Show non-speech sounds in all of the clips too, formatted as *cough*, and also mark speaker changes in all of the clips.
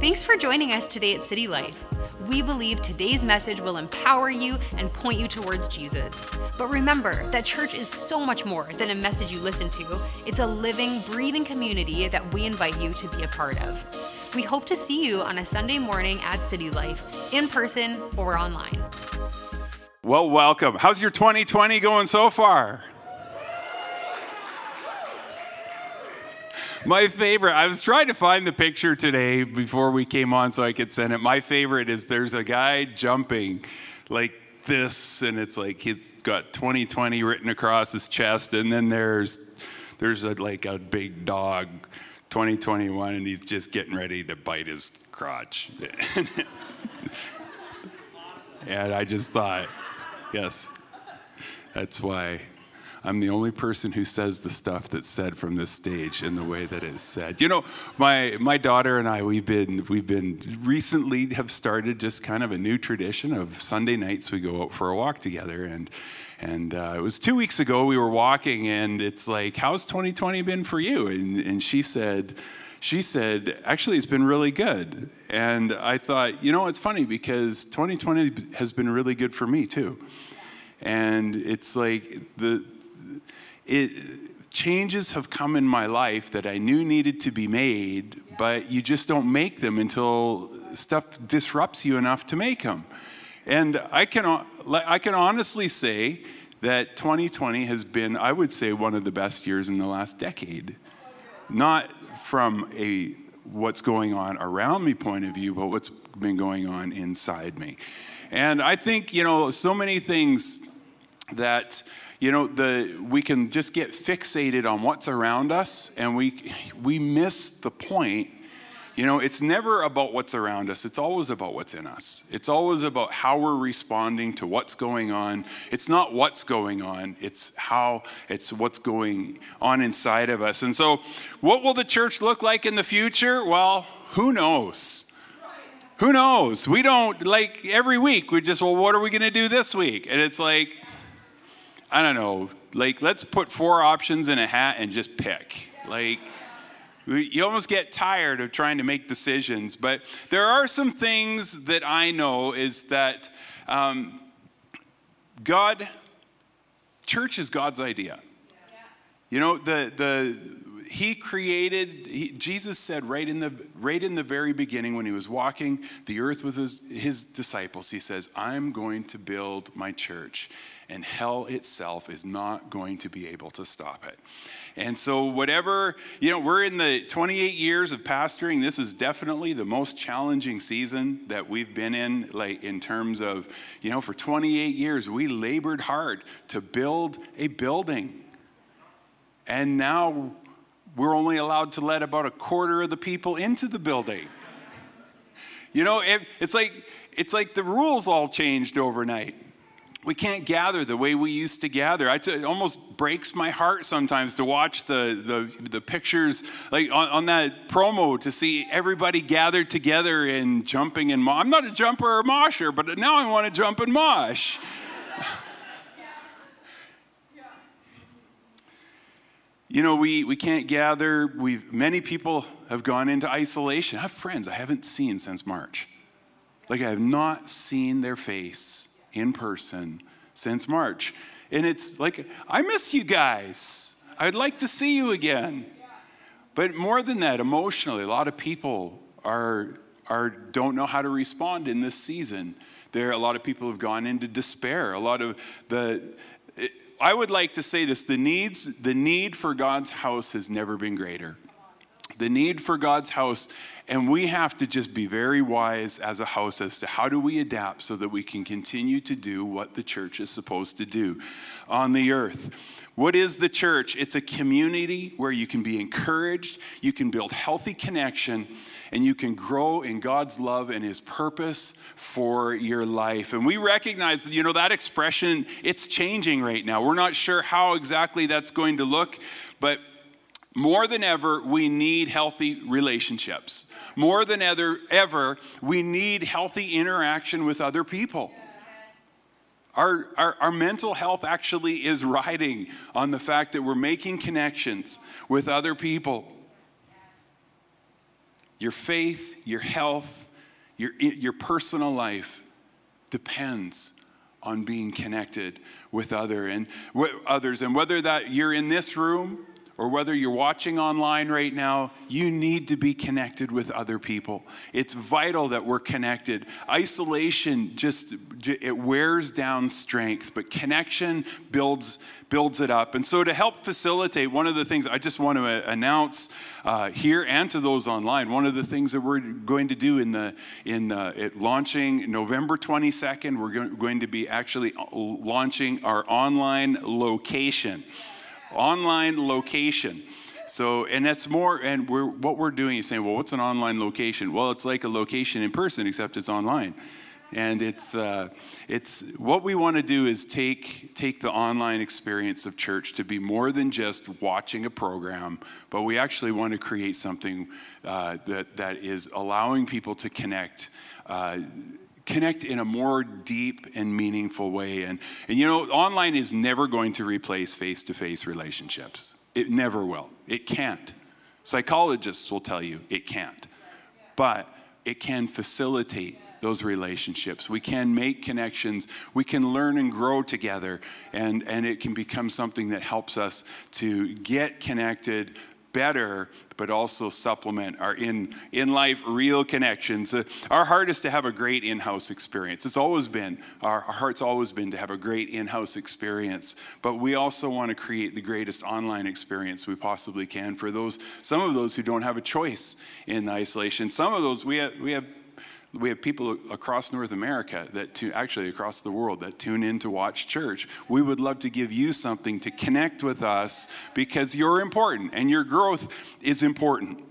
Speaker 1: Thanks for joining us today at City Life. We believe today's message will empower you and point you towards Jesus. But remember that church is so much more than a message you listen to, it's a living, breathing community that we invite you to be a part of. We hope to see you on a Sunday morning at City Life, in person or online.
Speaker 2: Well, welcome. How's your 2020 going so far? My favorite, I was trying to find the picture today before we came on so I could send it. My favorite is there's a guy jumping like this, and it's like he's got 2020 written across his chest, and then there's there's a, like a big dog, 2021, and he's just getting ready to bite his crotch. *laughs* and I just thought, yes, that's why I'm the only person who says the stuff that's said from this stage in the way that it's said. You know, my my daughter and I we've been we've been recently have started just kind of a new tradition of Sunday nights we go out for a walk together. And and uh, it was two weeks ago we were walking and it's like how's 2020 been for you? And and she said she said actually it's been really good. And I thought you know it's funny because 2020 has been really good for me too. And it's like the it, changes have come in my life that I knew needed to be made, but you just don't make them until stuff disrupts you enough to make them. And I can, I can honestly say that 2020 has been, I would say, one of the best years in the last decade. Not from a what's going on around me point of view, but what's been going on inside me. And I think, you know, so many things that you know, the, we can just get fixated on what's around us and we, we miss the point. You know, it's never about what's around us, it's always about what's in us. It's always about how we're responding to what's going on. It's not what's going on, it's how, it's what's going on inside of us. And so, what will the church look like in the future? Well, who knows? Who knows? We don't, like, every week, we just, well, what are we going to do this week? And it's like, I don't know, like let's put four options in a hat and just pick. Like, you almost get tired of trying to make decisions. But there are some things that I know is that um, God, church is God's idea. You know, the, the, he created, he, Jesus said right in, the, right in the very beginning when he was walking the earth with his, his disciples, he says, I'm going to build my church and hell itself is not going to be able to stop it. And so, whatever, you know, we're in the 28 years of pastoring. This is definitely the most challenging season that we've been in, like in terms of, you know, for 28 years, we labored hard to build a building. And now we're only allowed to let about a quarter of the people into the building. You know, it, it's like it's like the rules all changed overnight we can't gather the way we used to gather. it almost breaks my heart sometimes to watch the, the, the pictures like on, on, that promo to see everybody gathered together and jumping and mosh. I'm not a jumper or a mosher, but now I want to jump and mosh. *laughs* You know, we, we can't gather. We've, many people have gone into isolation. I have friends I haven't seen since March. Like, I have not seen their face in person since March. And it's like, I miss you guys. I'd like to see you again. But more than that, emotionally, a lot of people are, are, don't know how to respond in this season. There, a lot of people have gone into despair. A lot of the, I would like to say this: the needs, the need for God's house has never been greater. The need for God's house and we have to just be very wise as a house as to how do we adapt so that we can continue to do what the church is supposed to do on the earth. What is the church? It's a community where you can be encouraged, you can build healthy connection, and you can grow in God's love and His purpose for your life. And we recognize that, you know, that expression, it's changing right now. We're not sure how exactly that's going to look, but more than ever, we need healthy relationships. More than ever, ever we need healthy interaction with other people. Our, our, our, mental health actually is riding on the fact that we're making connections with other people. Your faith, your health, your, your personal life depends on being connected with other and others and whether that you're in this room or whether you're watching online right now, you need to be connected with other people. It's vital that we're connected. Isolation just it wears down strength, but connection builds builds it up. And so, to help facilitate, one of the things I just want to uh, announce uh, here and to those online, one of the things that we're going to do in the in the, launching November 22nd, we're going to be actually uh, launching our online location online location. So, and that's more, and we're, what we're doing is saying, well, what's an online location? Well, it's like a location in person, except it's online. And it's, uh, it's what we want to do is take, take the online experience of church to be more than just watching a program, but we actually want to create something uh, that, that is allowing people to connect. Uh, connect in a more deep and meaningful way. And, and you know, online is never going to replace face to face relationships. It never will. It can't. Psychologists will tell you it can't. But it can facilitate those relationships. We can make connections. We can learn and grow together. And, and it can become something that helps us to get connected better, but also supplement our in, in life real connections. Uh, our heart is to have a great in house experience. It's always been, our, our heart's always been to have a great in house experience, but we also want to create the greatest online experience we possibly can for those, some of those who don't have a choice in isolation. Some of those, we have, we have we have people across North America that to actually across the world that tune in to watch church. We would love to give you something to connect with us because you're important and your growth is important.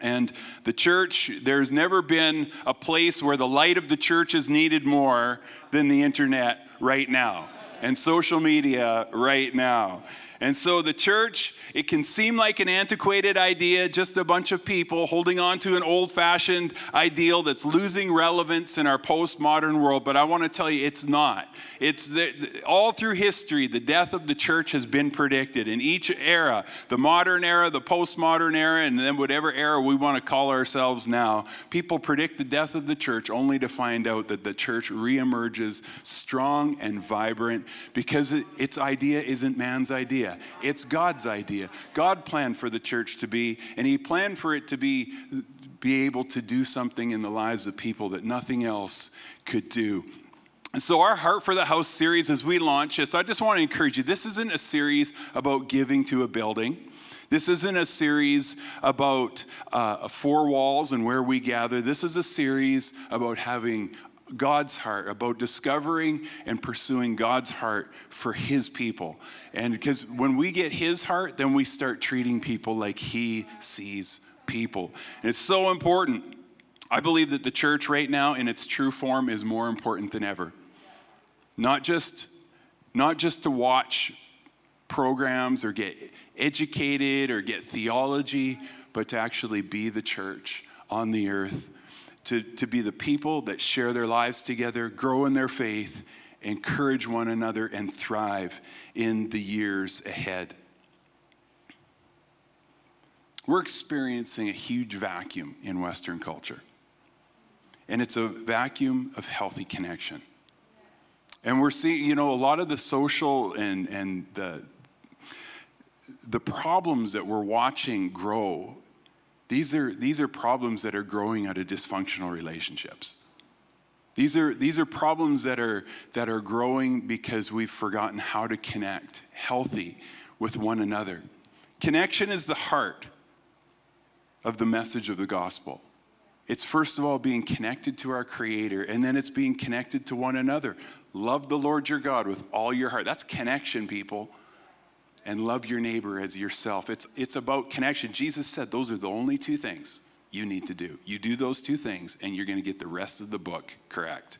Speaker 2: And the church, there's never been a place where the light of the church is needed more than the internet right now and social media right now. And so the church, it can seem like an antiquated idea, just a bunch of people holding on to an old fashioned ideal that's losing relevance in our postmodern world. But I want to tell you, it's not. It's the, all through history, the death of the church has been predicted. In each era, the modern era, the postmodern era, and then whatever era we want to call ourselves now, people predict the death of the church only to find out that the church reemerges strong and vibrant because it, its idea isn't man's idea it's God's idea. God planned for the church to be, and He planned for it to be, be able to do something in the lives of people that nothing else could do. so, our Heart for the House series, as we launch this, I just want to encourage you this isn't a series about giving to a building. This isn't a series about uh, four walls and where we gather. This is a series about having God's heart, about discovering and pursuing God's heart for His people. And because when we get His heart, then we start treating people like He sees people. And it's so important. I believe that the church right now, in its true form, is more important than ever. Not just, not just to watch programs or get educated or get theology, but to actually be the church on the earth to, to be the people that share their lives together, grow in their faith, encourage one another, and thrive in the years ahead. We're experiencing a huge vacuum in Western culture, and it's a vacuum of healthy connection. And we're seeing, you know, a lot of the social and, and the, the problems that we're watching grow these are, these are problems that are growing out of dysfunctional relationships. These are, these are problems that are, that are growing because we've forgotten how to connect healthy with one another. Connection is the heart of the message of the gospel. It's first of all being connected to our Creator, and then it's being connected to one another. Love the Lord your God with all your heart. That's connection, people and love your neighbor as yourself. It's, it's about connection. Jesus said those are the only two things you need to do. You do those two things, and you're going to get the rest of the book correct.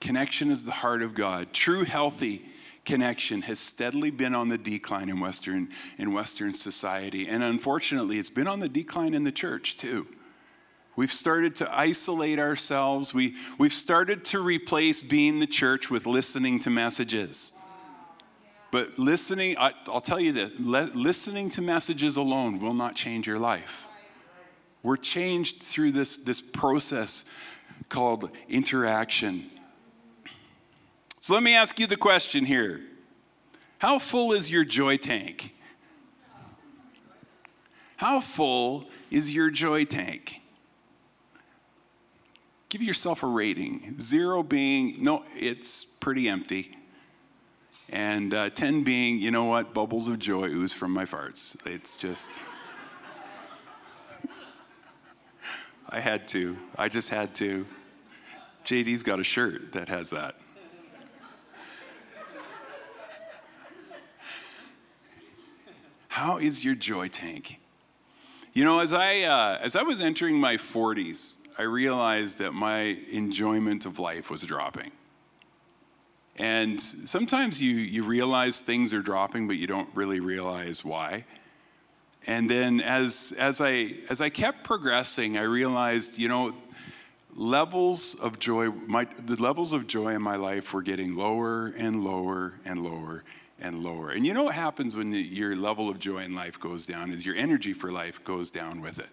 Speaker 2: Connection is the heart of God. True, healthy connection has steadily been on the decline in Western, in Western society. And unfortunately, it's been on the decline in the church too. We've started to isolate ourselves. We, we've started to replace being the church with listening to messages. But listening, I, will tell you this listening to messages alone will not change your life. We're changed through this, this process called interaction. So let me ask you the question here How full is your joy tank? How full is your joy tank? Give yourself a rating. Zero being, no, it's pretty empty. And uh, 10 being, you know what, bubbles of joy ooze from my farts. It's just. *laughs* I had to. I just had to. JD's got a shirt that has that. How is your joy tank? You know, as I, uh, as I was entering my 40s, I realized that my enjoyment of life was dropping. And sometimes you, you realize things are dropping, but you don't really realize why. And then as, as, I, as I kept progressing, I realized, you know, levels of joy, my, the levels of joy in my life were getting lower and lower and lower and lower. And you know what happens when the, your level of joy in life goes down is your energy for life goes down with it.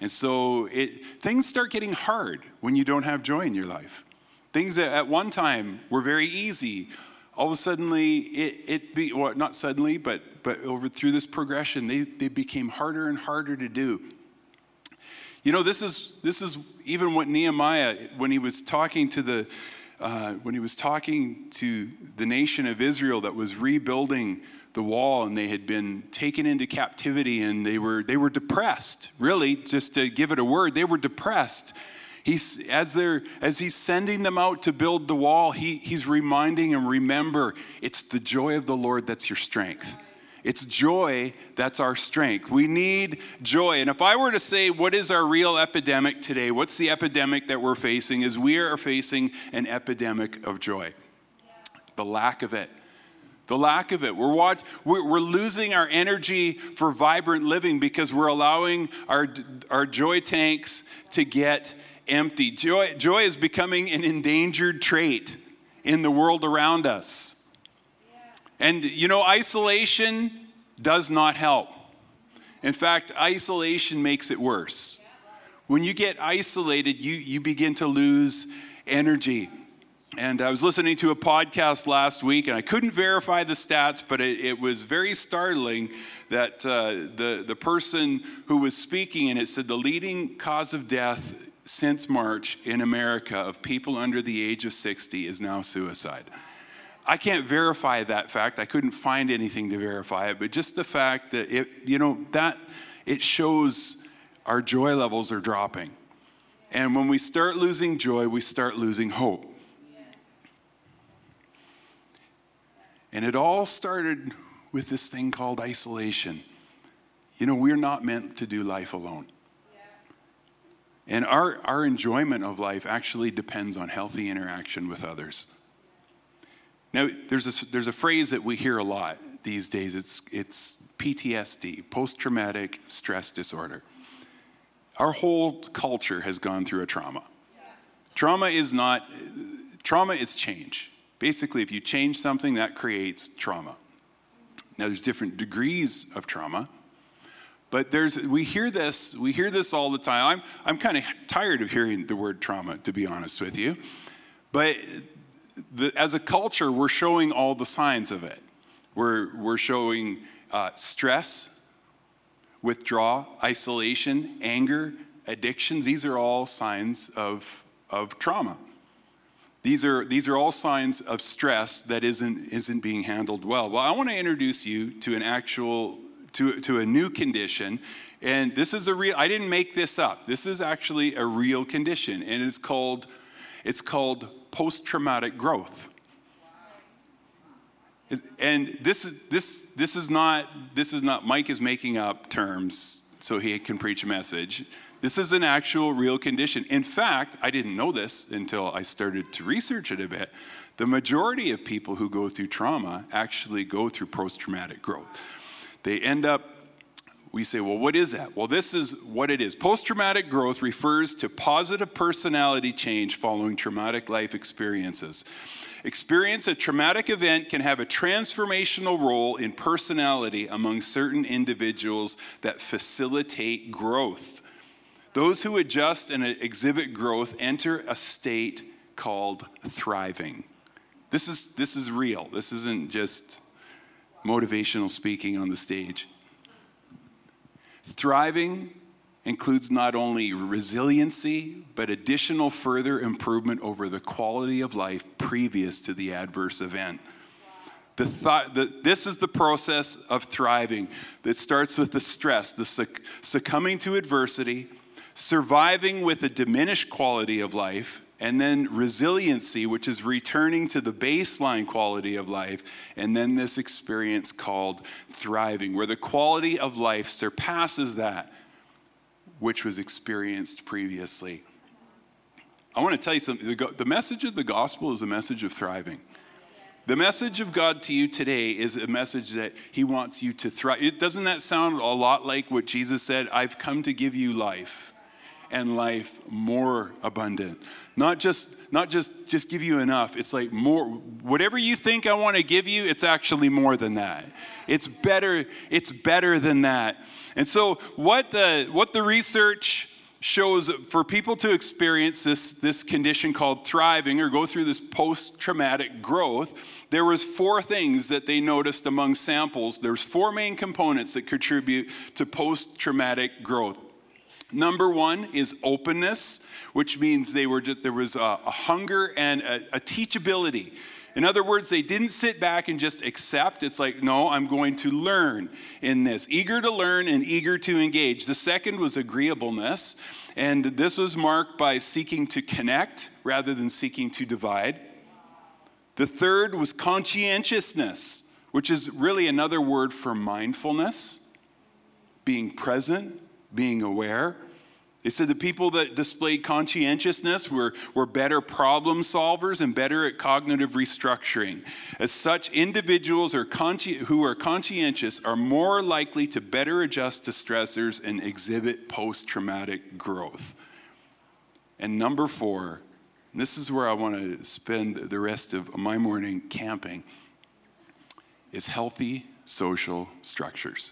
Speaker 2: And so it, things start getting hard when you don't have joy in your life. Things that at one time were very easy, all of a sudden it, it be, well, not suddenly, but, but over through this progression, they, they became harder and harder to do. You know, this is, this is even what Nehemiah, when he was talking to the, uh, when he was talking to the nation of Israel that was rebuilding the wall and they had been taken into captivity and they were, they were depressed, really, just to give it a word, they were depressed. He's, as, they're, as he's sending them out to build the wall, he, he's reminding them remember, it's the joy of the Lord that's your strength. It's joy that's our strength. We need joy. And if I were to say, what is our real epidemic today? What's the epidemic that we're facing? Is we are facing an epidemic of joy. The lack of it. The lack of it. We're, watch, we're, we're losing our energy for vibrant living because we're allowing our, our joy tanks to get empty. Joy, joy is becoming an endangered trait in the world around us. And you know, isolation does not help. In fact, isolation makes it worse. When you get isolated, you, you begin to lose energy. And I was listening to a podcast last week, and I couldn't verify the stats, but it, it was very startling that uh, the, the person who was speaking, and it said the leading cause of death since March in America of people under the age of 60 is now suicide. I can't verify that fact. I couldn't find anything to verify it, but just the fact that it, you know, that it shows our joy levels are dropping. And when we start losing joy, we start losing hope. And it all started with this thing called isolation. You know, we're not meant to do life alone. And our, our enjoyment of life actually depends on healthy interaction with others. Now, there's a, there's a phrase that we hear a lot these days it's, it's PTSD, post traumatic stress disorder. Our whole culture has gone through a trauma. Trauma is not, trauma is change. Basically, if you change something, that creates trauma. Now, there's different degrees of trauma, but there's, we hear this, we hear this all the time. I'm, I'm kind of tired of hearing the word trauma, to be honest with you. But the, as a culture, we're showing all the signs of it. We're, we're showing uh, stress, withdrawal, isolation, anger, addictions. These are all signs of, of trauma. These are, these are all signs of stress that isn't, isn't being handled well. Well, I want to introduce you to an actual, to, to a new condition. And this is a real, I didn't make this up. This is actually a real condition. And it's called, it's called post traumatic growth. And this is, this, this, is not, this is not, Mike is making up terms so he can preach a message. This is an actual real condition. In fact, I didn't know this until I started to research it a bit. The majority of people who go through trauma actually go through post traumatic growth. They end up we say, well, what is that? Well, this is what it is. Post traumatic growth refers to positive personality change following traumatic life experiences. Experience a traumatic event can have a transformational role in personality among certain individuals that facilitate growth. Those who adjust and exhibit growth enter a state called thriving. This is, this is real. This isn't just motivational speaking on the stage. Thriving includes not only resiliency, but additional further improvement over the quality of life previous to the adverse event. The thought, the, this is the process of thriving that starts with the stress, the succumbing to adversity, surviving with a diminished quality of life, and then resiliency, which is returning to the baseline quality of life, and then this experience called thriving, where the quality of life surpasses that which was experienced previously. I want to tell you something. The, the message of the gospel is a message of thriving. The message of God to you today is a message that He wants you to thrive. Doesn't that sound a lot like what Jesus said? I've come to give you life and life more abundant. Not just not just just give you enough. It's like more whatever you think I want to give you, it's actually more than that. It's better it's better than that. And so what the what the research shows for people to experience this, this condition called thriving or go through this post-traumatic growth there was four things that they noticed among samples there's four main components that contribute to post-traumatic growth Number one is openness, which means they were just, there was a, a hunger and a, a teachability. In other words, they didn't sit back and just accept. It's like, no, I'm going to learn in this. Eager to learn and eager to engage. The second was agreeableness, and this was marked by seeking to connect rather than seeking to divide. The third was conscientiousness, which is really another word for mindfulness, being present, being aware. They said the people that displayed conscientiousness were, were better problem solvers and better at cognitive restructuring. As such, individuals are consci- who are conscientious are more likely to better adjust to stressors and exhibit post traumatic growth. And number four, and this is where I want to spend the rest of my morning camping, is healthy social structures.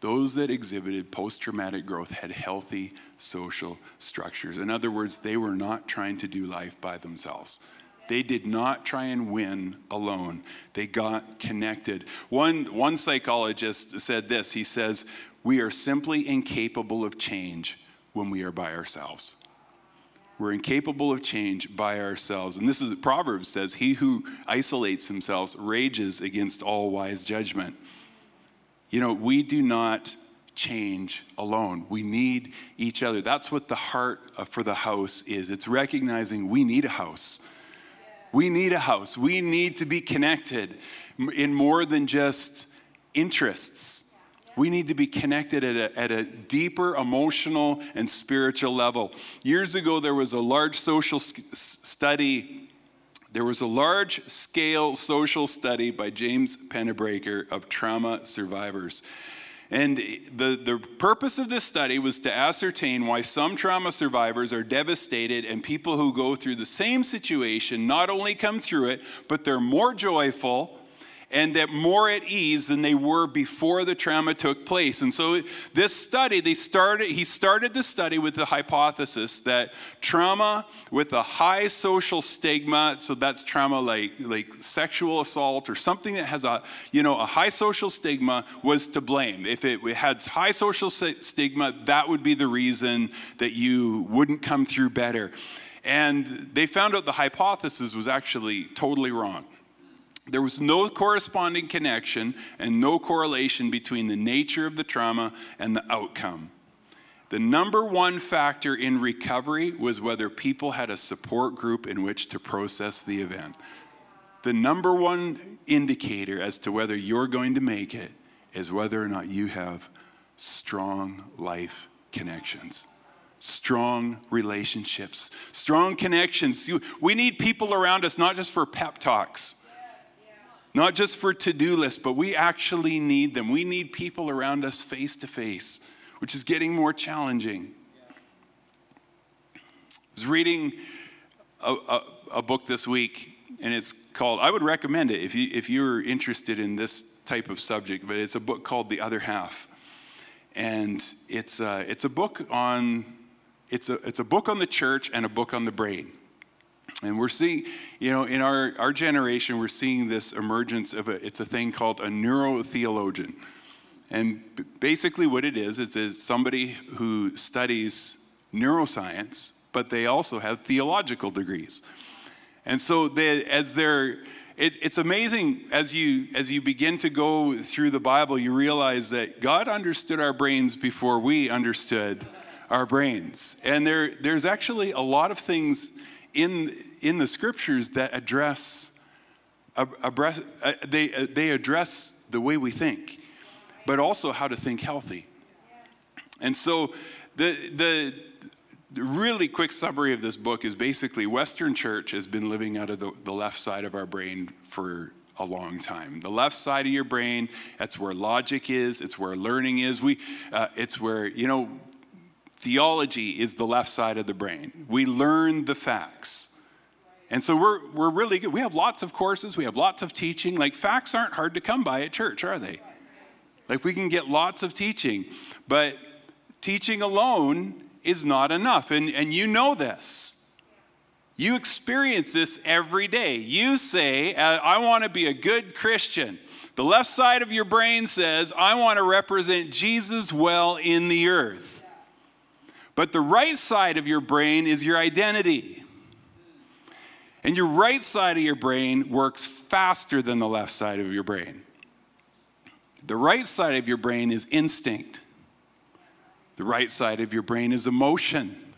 Speaker 2: Those that exhibited post traumatic growth had healthy social structures. In other words, they were not trying to do life by themselves. They did not try and win alone. They got connected. One, one psychologist said this he says, We are simply incapable of change when we are by ourselves. We're incapable of change by ourselves. And this is Proverbs says, He who isolates himself rages against all wise judgment. You know, we do not change alone. We need each other. That's what the heart uh, for the house is. It's recognizing we need a house. We need a house. We need to be connected in more than just interests. We need to be connected at a, at a deeper emotional and spiritual level. Years ago, there was a large social study there was a large scale social study by James Pennebaker of trauma survivors. And the, the purpose of this study was to ascertain why some trauma survivors are devastated and people who go through the same situation not only come through it, but they're more joyful and that more at ease than they were before the trauma took place. And so this study, they started, he started the study with the hypothesis that trauma with a high social stigma, so that's trauma like, like sexual assault or something that has a, you know, a high social stigma was to blame. If it had high social stigma, that would be the reason that you wouldn't come through better. And they found out the hypothesis was actually totally wrong. There was no corresponding connection and no correlation between the nature of the trauma and the outcome. The number one factor in recovery was whether people had a support group in which to process the event. The number one indicator as to whether you're going to make it is whether or not you have strong life connections, strong relationships, strong connections. We need people around us not just for pep talks not just for to do lists, but we actually need them. We need people around us face to face, which is getting more challenging. I was reading a, a, a, book this week, and it's called, I would recommend it if, you, if you're interested in this type of subject, but it's a book called The Other Half. And it's a, it's a book on, it's a, it's a book on the church and a book on the brain. And we're seeing, you know, in our, our generation, we're seeing this emergence of a, it's a thing called a neurotheologian. And basically, what it is, it's, is somebody who studies neuroscience, but they also have theological degrees. And so, they, as they're, it, it's amazing as you as you begin to go through the Bible, you realize that God understood our brains before we understood our brains. And there, there's actually a lot of things in, in the scriptures that address, they, uh, they address the way we think, but also how to think healthy. And so the, the, the really quick summary of this book is basically Western church has been living out of the, the left side of our brain for a long time. The left side of your brain, that's where logic is, it's where learning is. We, uh, it's where, you know, Theology is the left side of the brain. We learn the facts. And so we're, we're really good. We have lots of courses, we have lots of teaching. Like, facts aren't hard to come by at church, are they? Like, we can get lots of teaching, but teaching alone is not enough. And, and you know this. You experience this every day. You say, I want to be a good Christian. The left side of your brain says, I want to represent Jesus well in the earth. But the right side of your brain is your identity. And your right side of your brain works faster than the left side of your brain. The right side of your brain is instinct. The right side of your brain is emotion.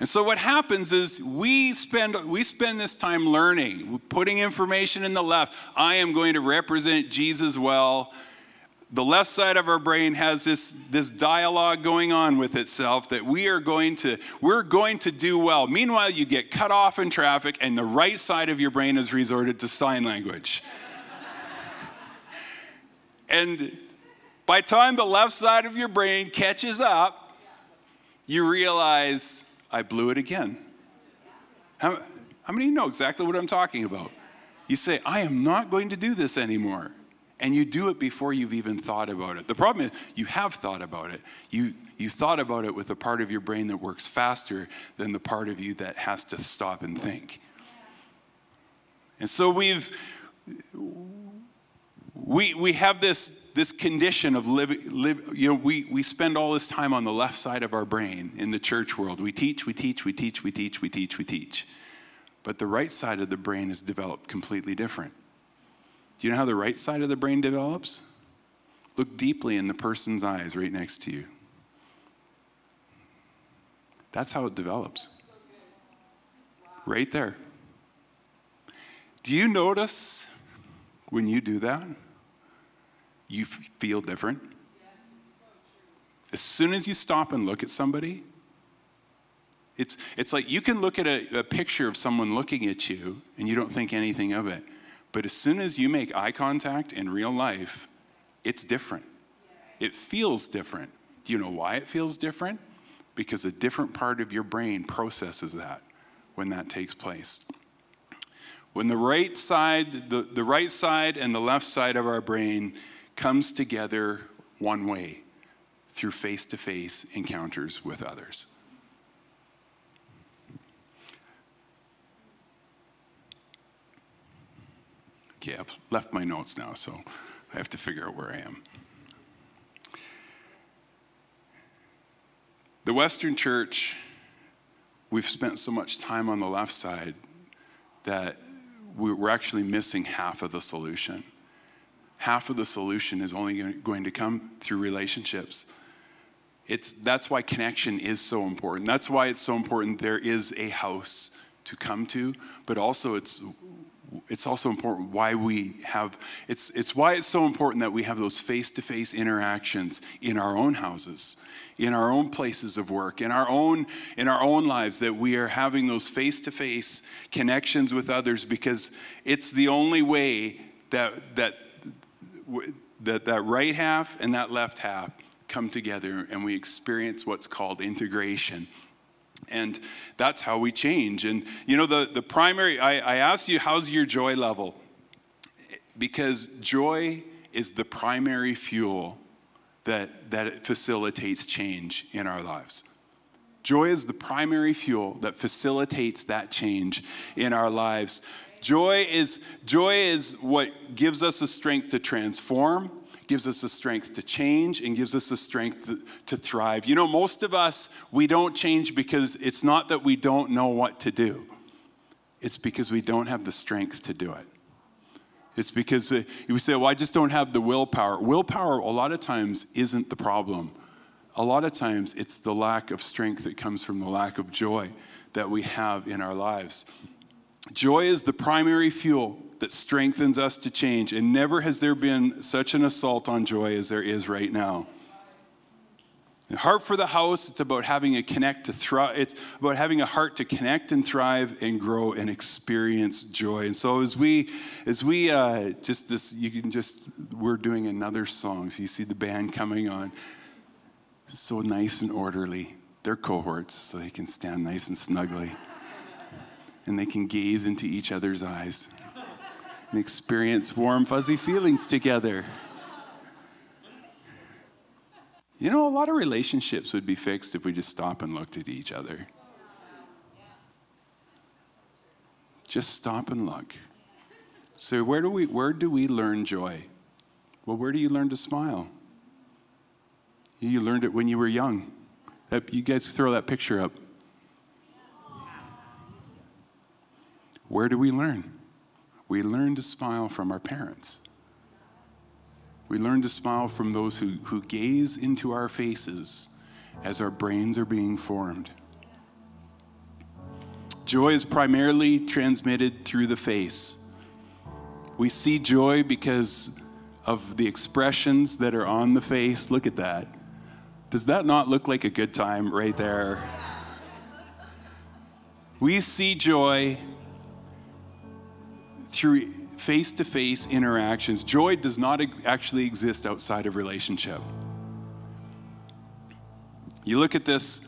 Speaker 2: And so what happens is we spend we spend this time learning, putting information in the left. I am going to represent Jesus well the left side of our brain has this, this dialogue going on with itself that we are going to we're going to do well. Meanwhile you get cut off in traffic and the right side of your brain has resorted to sign language. *laughs* And by time the left side of your brain catches up you realize i blew it again. How, how many of you know exactly what i'm talking about? You say i am not going to do this anymore and you do it before you've even thought about it. The problem is you have thought about it. You, you thought about it with a part of your brain that works faster than the part of you that has to stop and think. And so we've, we, we have this, this condition of living, live, you know, we, we spend all this time on the left side of our brain in the church world. We teach, we teach, we teach, we teach, we teach, we teach. But the right side of the brain is developed completely different. Do you know how the right side of the brain develops? Look deeply in the person's eyes right next to you. That's how it develops. Right there. Do you notice when you do that? You feel different. As soon as you stop and look at somebody, it's, it's like you can look at a, a picture of someone looking at you and you don't think anything of it. But as soon as you make eye contact in real life, it's different. It feels different. Do you know why it feels different? Because a different part of your brain processes that when that takes place. When the right side, the, the right side and the left side of our brain comes together one way through face to face encounters with others. Okay, I've left my notes now, so I have to figure out where I am. The Western church, we've spent so much time on the left side that we're actually missing half of the solution. Half of the solution is only going to come through relationships. It's, that's why connection is so important. That's why it's so important there is a house to come to, but also it's it's also important why we have it's it's why it's so important that we have those face-to-face interactions in our own houses in our own places of work in our own in our own lives that we are having those face-to-face connections with others because it's the only way that that that that right half and that left half come together and we experience what's called integration and that's how we change. And you know, the, the primary, I, I asked you, how's your joy level? Because joy is the primary fuel that, that facilitates change in our lives. Joy is the primary fuel that facilitates that change in our lives. Joy is, joy is what gives us the strength to transform gives us the strength to change and gives us the strength to, to thrive. You know, most of us, we don't change because it's not that we don't know what to do, it's because we don't have the strength to do it. It's because uh, we say, well, I just don't have the willpower. Willpower, a lot of times, isn't the problem. A lot of times, it's the lack of strength that comes from the lack of joy that we have in our lives. Joy is the primary fuel that strengthens us to change. And never has there been such an assault on joy as there is right now. heart for the house, it's about having a connect to thrive. It's about having a heart to connect and thrive and grow and experience joy. And so as we, as we uh, just this, you can just, we're doing another song. So you see the band coming on. It's so nice and orderly. They're cohorts, so they can stand nice and snugly. And they can gaze into each other's eyes and experience warm, fuzzy feelings together. You know, a lot of relationships would be fixed if we just stop and looked at each other. Just stop and look. So where do we where do we learn joy? Well, where do you learn to smile? You learned it when you were young. You guys throw that picture up. Where do we learn? we learn to smile from our parents. We learn to smile from those who, who gaze into our faces as our brains are being formed. Joy is primarily transmitted through the face. We see joy because of the expressions that are on the face. Look at that. Does that not look like a good time right there? We see joy through face to face interactions. Joy does not actually exist outside of relationship. You look at this,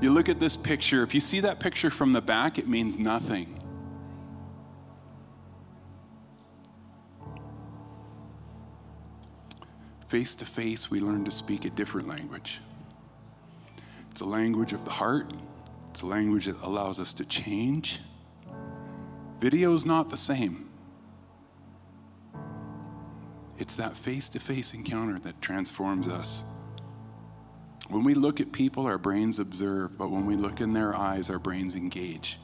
Speaker 2: you look at this picture. If you see that picture from the back, it means nothing. Face to face, we learn to speak a different language. It's a language of the heart, it's a language that allows us to change. Video is not the same. It's that face to face encounter that transforms us. When we look at people, our brains observe, but when we look in their eyes, our brains engage.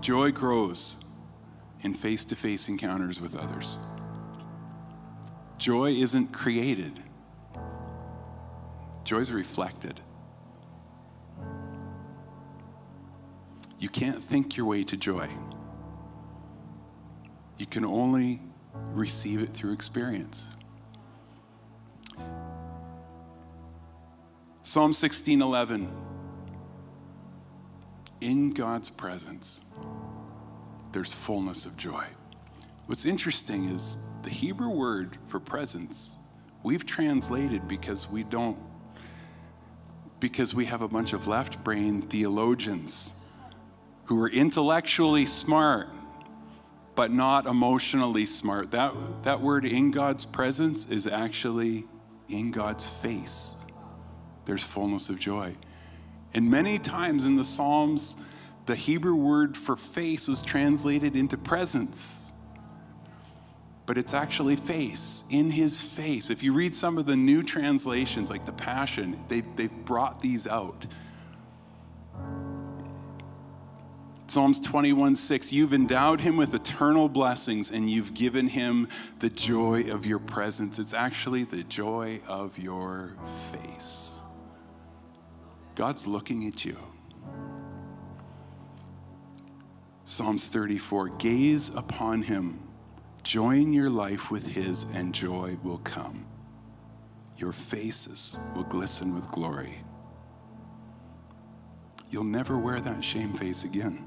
Speaker 2: Joy grows in face to face encounters with others. Joy isn't created, joy is reflected. You can't think your way to joy. You can only receive it through experience. Psalm 16:11 In God's presence there's fullness of joy. What's interesting is the Hebrew word for presence we've translated because we don't because we have a bunch of left brain theologians who are intellectually smart, but not emotionally smart. That, that word in God's presence is actually in God's face. There's fullness of joy. And many times in the Psalms, the Hebrew word for face was translated into presence. But it's actually face, in his face. If you read some of the new translations, like the Passion, they, they've brought these out. Psalms 21 6, you've endowed him with eternal blessings and you've given him the joy of your presence. It's actually the joy of your face. God's looking at you. Psalms 34, gaze upon him, join your life with his, and joy will come. Your faces will glisten with glory. You'll never wear that shame face again.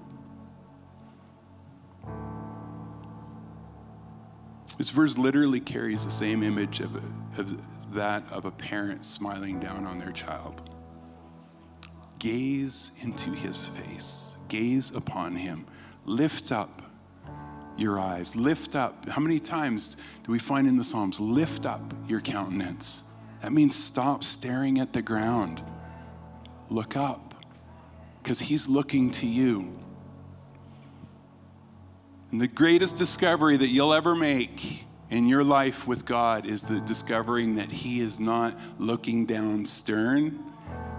Speaker 2: This verse literally carries the same image of, of that of a parent smiling down on their child. Gaze into his face, gaze upon him, lift up your eyes, lift up. How many times do we find in the Psalms, lift up your countenance? That means stop staring at the ground, look up, because he's looking to you. And the greatest discovery that you'll ever make in your life with God is the discovering that He is not looking down stern,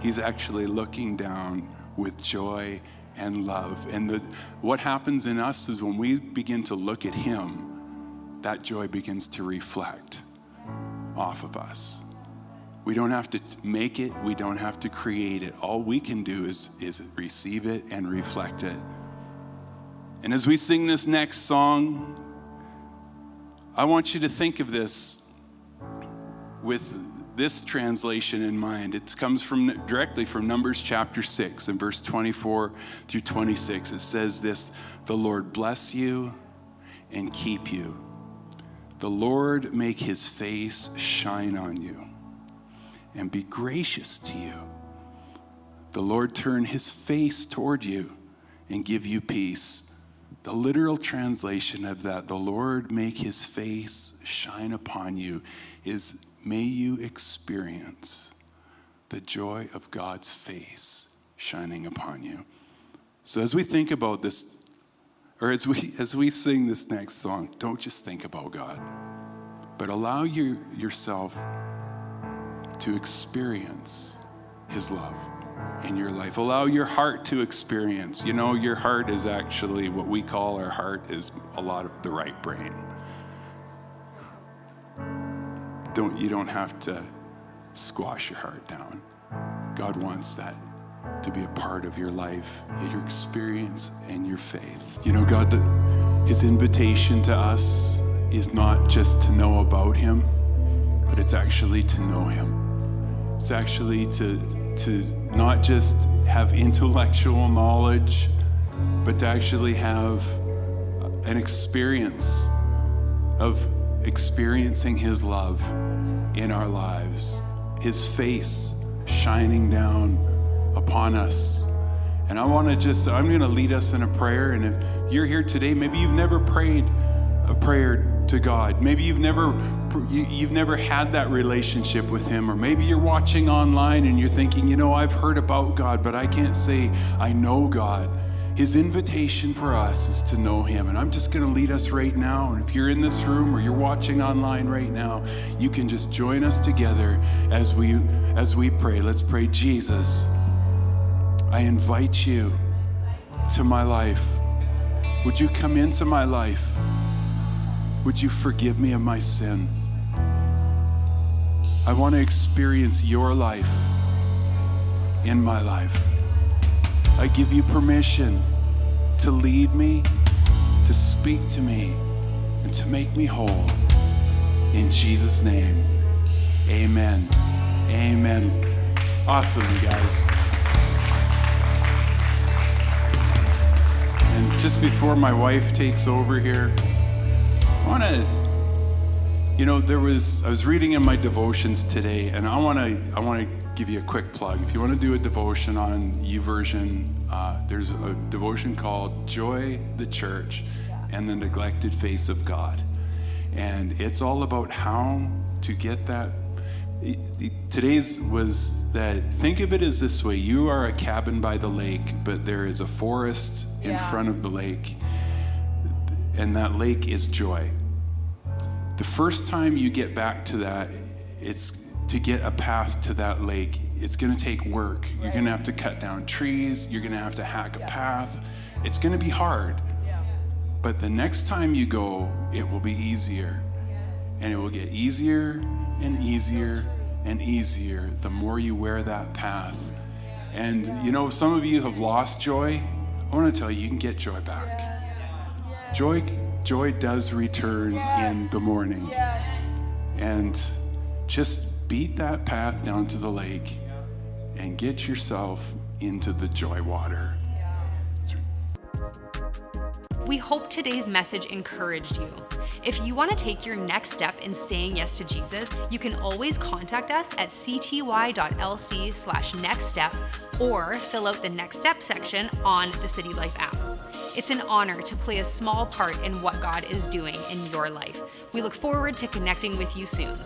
Speaker 2: He's actually looking down with joy and love. And the, what happens in us is when we begin to look at Him, that joy begins to reflect off of us. We don't have to make it, we don't have to create it. All we can do is, is receive it and reflect it. And as we sing this next song, I want you to think of this with this translation in mind. It comes from directly from Numbers chapter 6 and verse 24 through 26. It says this, "The Lord bless you and keep you. The Lord make his face shine on you and be gracious to you. The Lord turn his face toward you and give you peace." The literal translation of that, the Lord make his face shine upon you, is may you experience the joy of God's face shining upon you. So as we think about this, or as we *laughs* as we sing this next song, don't just think about God, but allow your, yourself to experience his love in your life. Allow your heart to experience. You know, your heart is actually what we call our heart is a lot of the right brain. Don't you don't have to squash your heart down. God wants that to be a part of your life, your experience, and your faith. You know, God, His invitation to us is not just to know about Him, but it's actually to know Him. It's actually to, to not just have intellectual knowledge, but to actually have an experience of experiencing His love in our lives, His face shining down upon us. And I want to just, I'm going to lead us in a prayer. And if you're here today, maybe you've never prayed a prayer to God. Maybe you've never you, have never had that relationship with Him, or maybe you're watching online and you're thinking, you know, I've heard about God, but I can't say I know God. His invitation for us is to know Him. And I'm just going to lead us right now. And if you're in this room or you're watching online right now, you can just join us together as we as we pray. Let's pray, Jesus. I invite you to my life. Would you come into my life? Would you forgive me of my sin? I want to experience your life in my life. I give you permission to lead me, to speak to me, and to make me whole. In Jesus' name, amen. Amen. Awesome, you guys. And just before my wife takes over here, I want to, you know, there was, I was reading in my devotions today, and I want to, I want to give you a quick plug. If you want to do a devotion on YouVersion, uh, there's a devotion called Joy the Church and the Neglected Face of God. And it's all about how to get that. Today's was that think of it as this way you are a cabin by the lake, but there is a forest in yeah. front of the lake and that lake is joy. The first time you get back to that, it's to get a path to that lake. It's going to take work. Right. You're going to have to cut down trees. You're going to have to hack yeah. a path. It's going to be hard. Yeah. But the next time you go, it will be easier. Yes. And it will get easier and easier and easier the more you wear that path. And you know, some of you have lost joy. I want to tell you, you can get joy back. Joy, joy does return in the morning. And just beat that path down to the lake and get yourself into the joy water.
Speaker 1: We hope today's message encouraged you. If you want to take your next step in saying yes to Jesus, you can always contact us at cty.lc slash next step or fill out the next step section on the City Life app. It's an honor to play a small part in what God is doing in your life. We look forward to connecting with you soon.